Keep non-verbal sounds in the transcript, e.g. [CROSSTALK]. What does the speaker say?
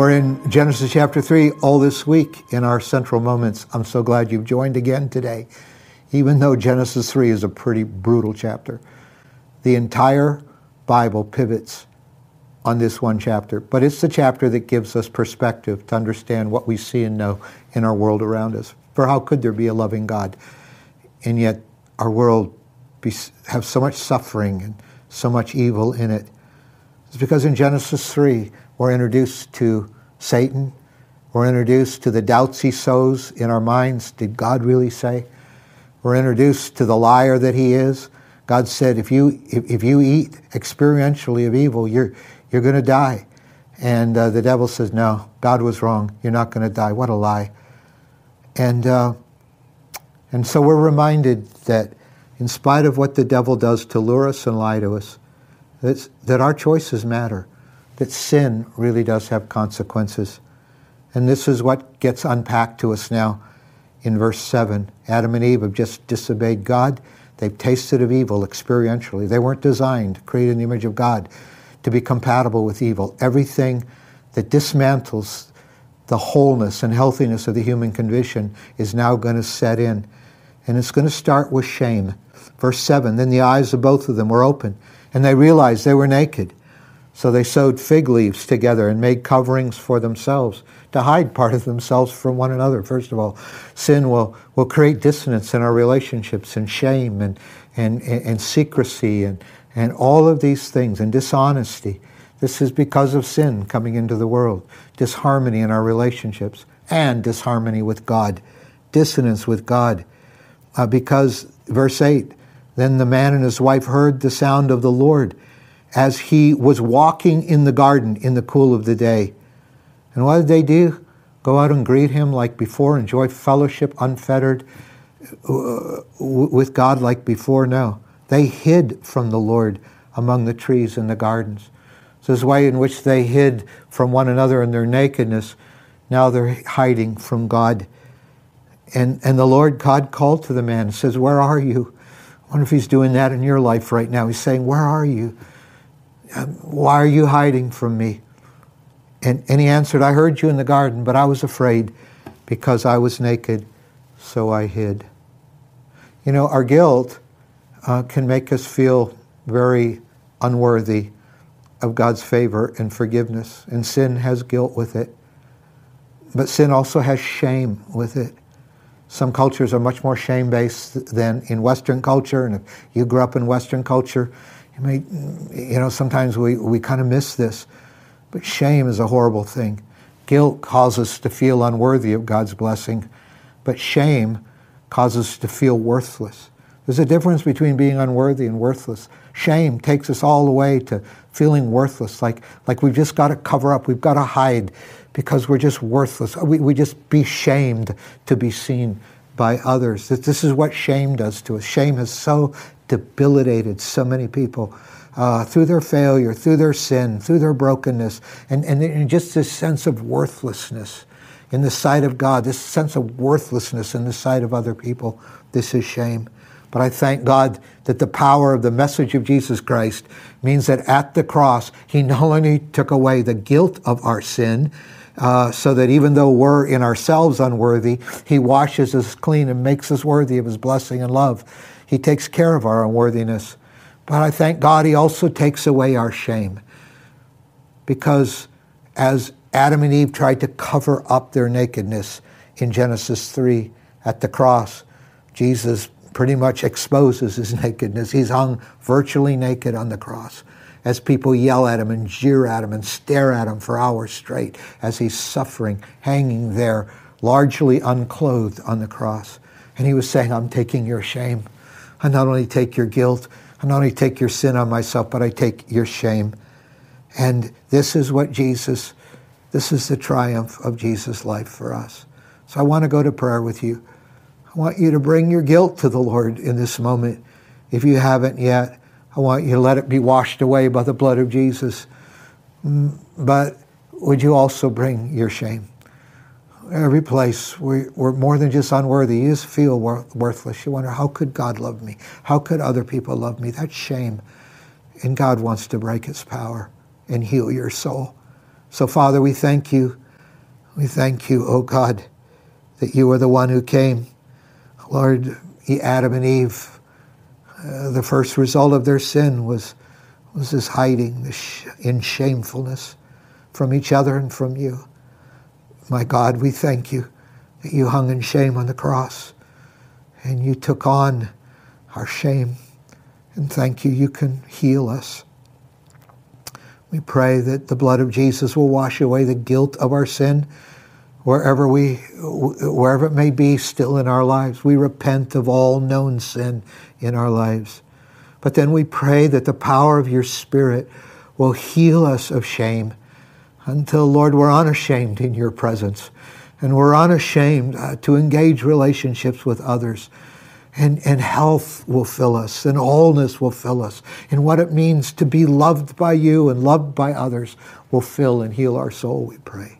we're in Genesis chapter 3 all this week in our central moments. I'm so glad you've joined again today, even though Genesis 3 is a pretty brutal chapter. The entire Bible pivots on this one chapter, but it's the chapter that gives us perspective to understand what we see and know in our world around us. For how could there be a loving God? And yet our world be, have so much suffering and so much evil in it. It's because in Genesis 3, we're introduced to Satan. We're introduced to the doubts he sows in our minds. Did God really say? We're introduced to the liar that he is. God said, if you, if, if you eat experientially of evil, you're, you're going to die. And uh, the devil says, no, God was wrong. You're not going to die. What a lie. And, uh, and so we're reminded that in spite of what the devil does to lure us and lie to us, that our choices matter, that sin really does have consequences. And this is what gets unpacked to us now in verse 7. Adam and Eve have just disobeyed God. They've tasted of evil experientially. They weren't designed, created in the image of God, to be compatible with evil. Everything that dismantles the wholeness and healthiness of the human condition is now going to set in. And it's going to start with shame. Verse 7 Then the eyes of both of them were open, and they realized they were naked. So they sewed fig leaves together and made coverings for themselves to hide part of themselves from one another. First of all, sin will, will create dissonance in our relationships and shame and, and, and, and secrecy and, and all of these things and dishonesty. This is because of sin coming into the world, disharmony in our relationships, and disharmony with God, dissonance with God. Uh, because, verse 8, then the man and his wife heard the sound of the Lord as he was walking in the garden in the cool of the day. And what did they do? Go out and greet him like before, enjoy fellowship unfettered uh, with God like before? No. They hid from the Lord among the trees in the gardens. So this way in which they hid from one another in their nakedness, now they're hiding from God. And, and the Lord God called to the man and says, Where are you? I wonder if he's doing that in your life right now. He's saying, Where are you? Um, why are you hiding from me? And, and he answered, I heard you in the garden, but I was afraid because I was naked, so I hid. You know, our guilt uh, can make us feel very unworthy of God's favor and forgiveness. And sin has guilt with it. But sin also has shame with it. Some cultures are much more shame based than in Western culture. And if you grew up in Western culture, you may, you know, sometimes we, we kind of miss this. But shame is a horrible thing. Guilt causes us to feel unworthy of God's blessing, but shame causes us to feel worthless. There's a difference between being unworthy and worthless. Shame takes us all the way to feeling worthless, like, like we've just got to cover up, we've got to hide because we're just worthless. We, we just be shamed to be seen by others. This is what shame does to us. Shame has so debilitated so many people uh, through their failure, through their sin, through their brokenness, and, and, and just this sense of worthlessness in the sight of God, this sense of worthlessness in the sight of other people. This is shame. But I thank God that the power of the message of Jesus Christ means that at the cross, He not only took away the guilt of our sin, uh, so that even though we're in ourselves unworthy, He washes us clean and makes us worthy of His blessing and love. He takes care of our unworthiness. But I thank God He also takes away our shame. Because as Adam and Eve tried to cover up their nakedness in Genesis 3 at the cross, Jesus pretty much exposes his [LAUGHS] nakedness. He's hung virtually naked on the cross as people yell at him and jeer at him and stare at him for hours straight as he's suffering, hanging there, largely unclothed on the cross. And he was saying, I'm taking your shame. I not only take your guilt, I not only take your sin on myself, but I take your shame. And this is what Jesus, this is the triumph of Jesus' life for us. So I want to go to prayer with you. I want you to bring your guilt to the Lord in this moment. If you haven't yet, I want you to let it be washed away by the blood of Jesus. Mm, but would you also bring your shame? Every place we're, we're more than just unworthy. You just feel worthless. You wonder, how could God love me? How could other people love me? That's shame. And God wants to break its power and heal your soul. So, Father, we thank you. We thank you, O oh God, that you are the one who came. Lord, Adam and Eve, uh, the first result of their sin was, was this hiding this sh- in shamefulness from each other and from you. My God, we thank you that you hung in shame on the cross and you took on our shame. And thank you, you can heal us. We pray that the blood of Jesus will wash away the guilt of our sin wherever we wherever it may be still in our lives. We repent of all known sin in our lives. But then we pray that the power of your spirit will heal us of shame until Lord we're unashamed in your presence and we're unashamed uh, to engage relationships with others and, and health will fill us, and wholeness will fill us, and what it means to be loved by you and loved by others will fill and heal our soul, we pray.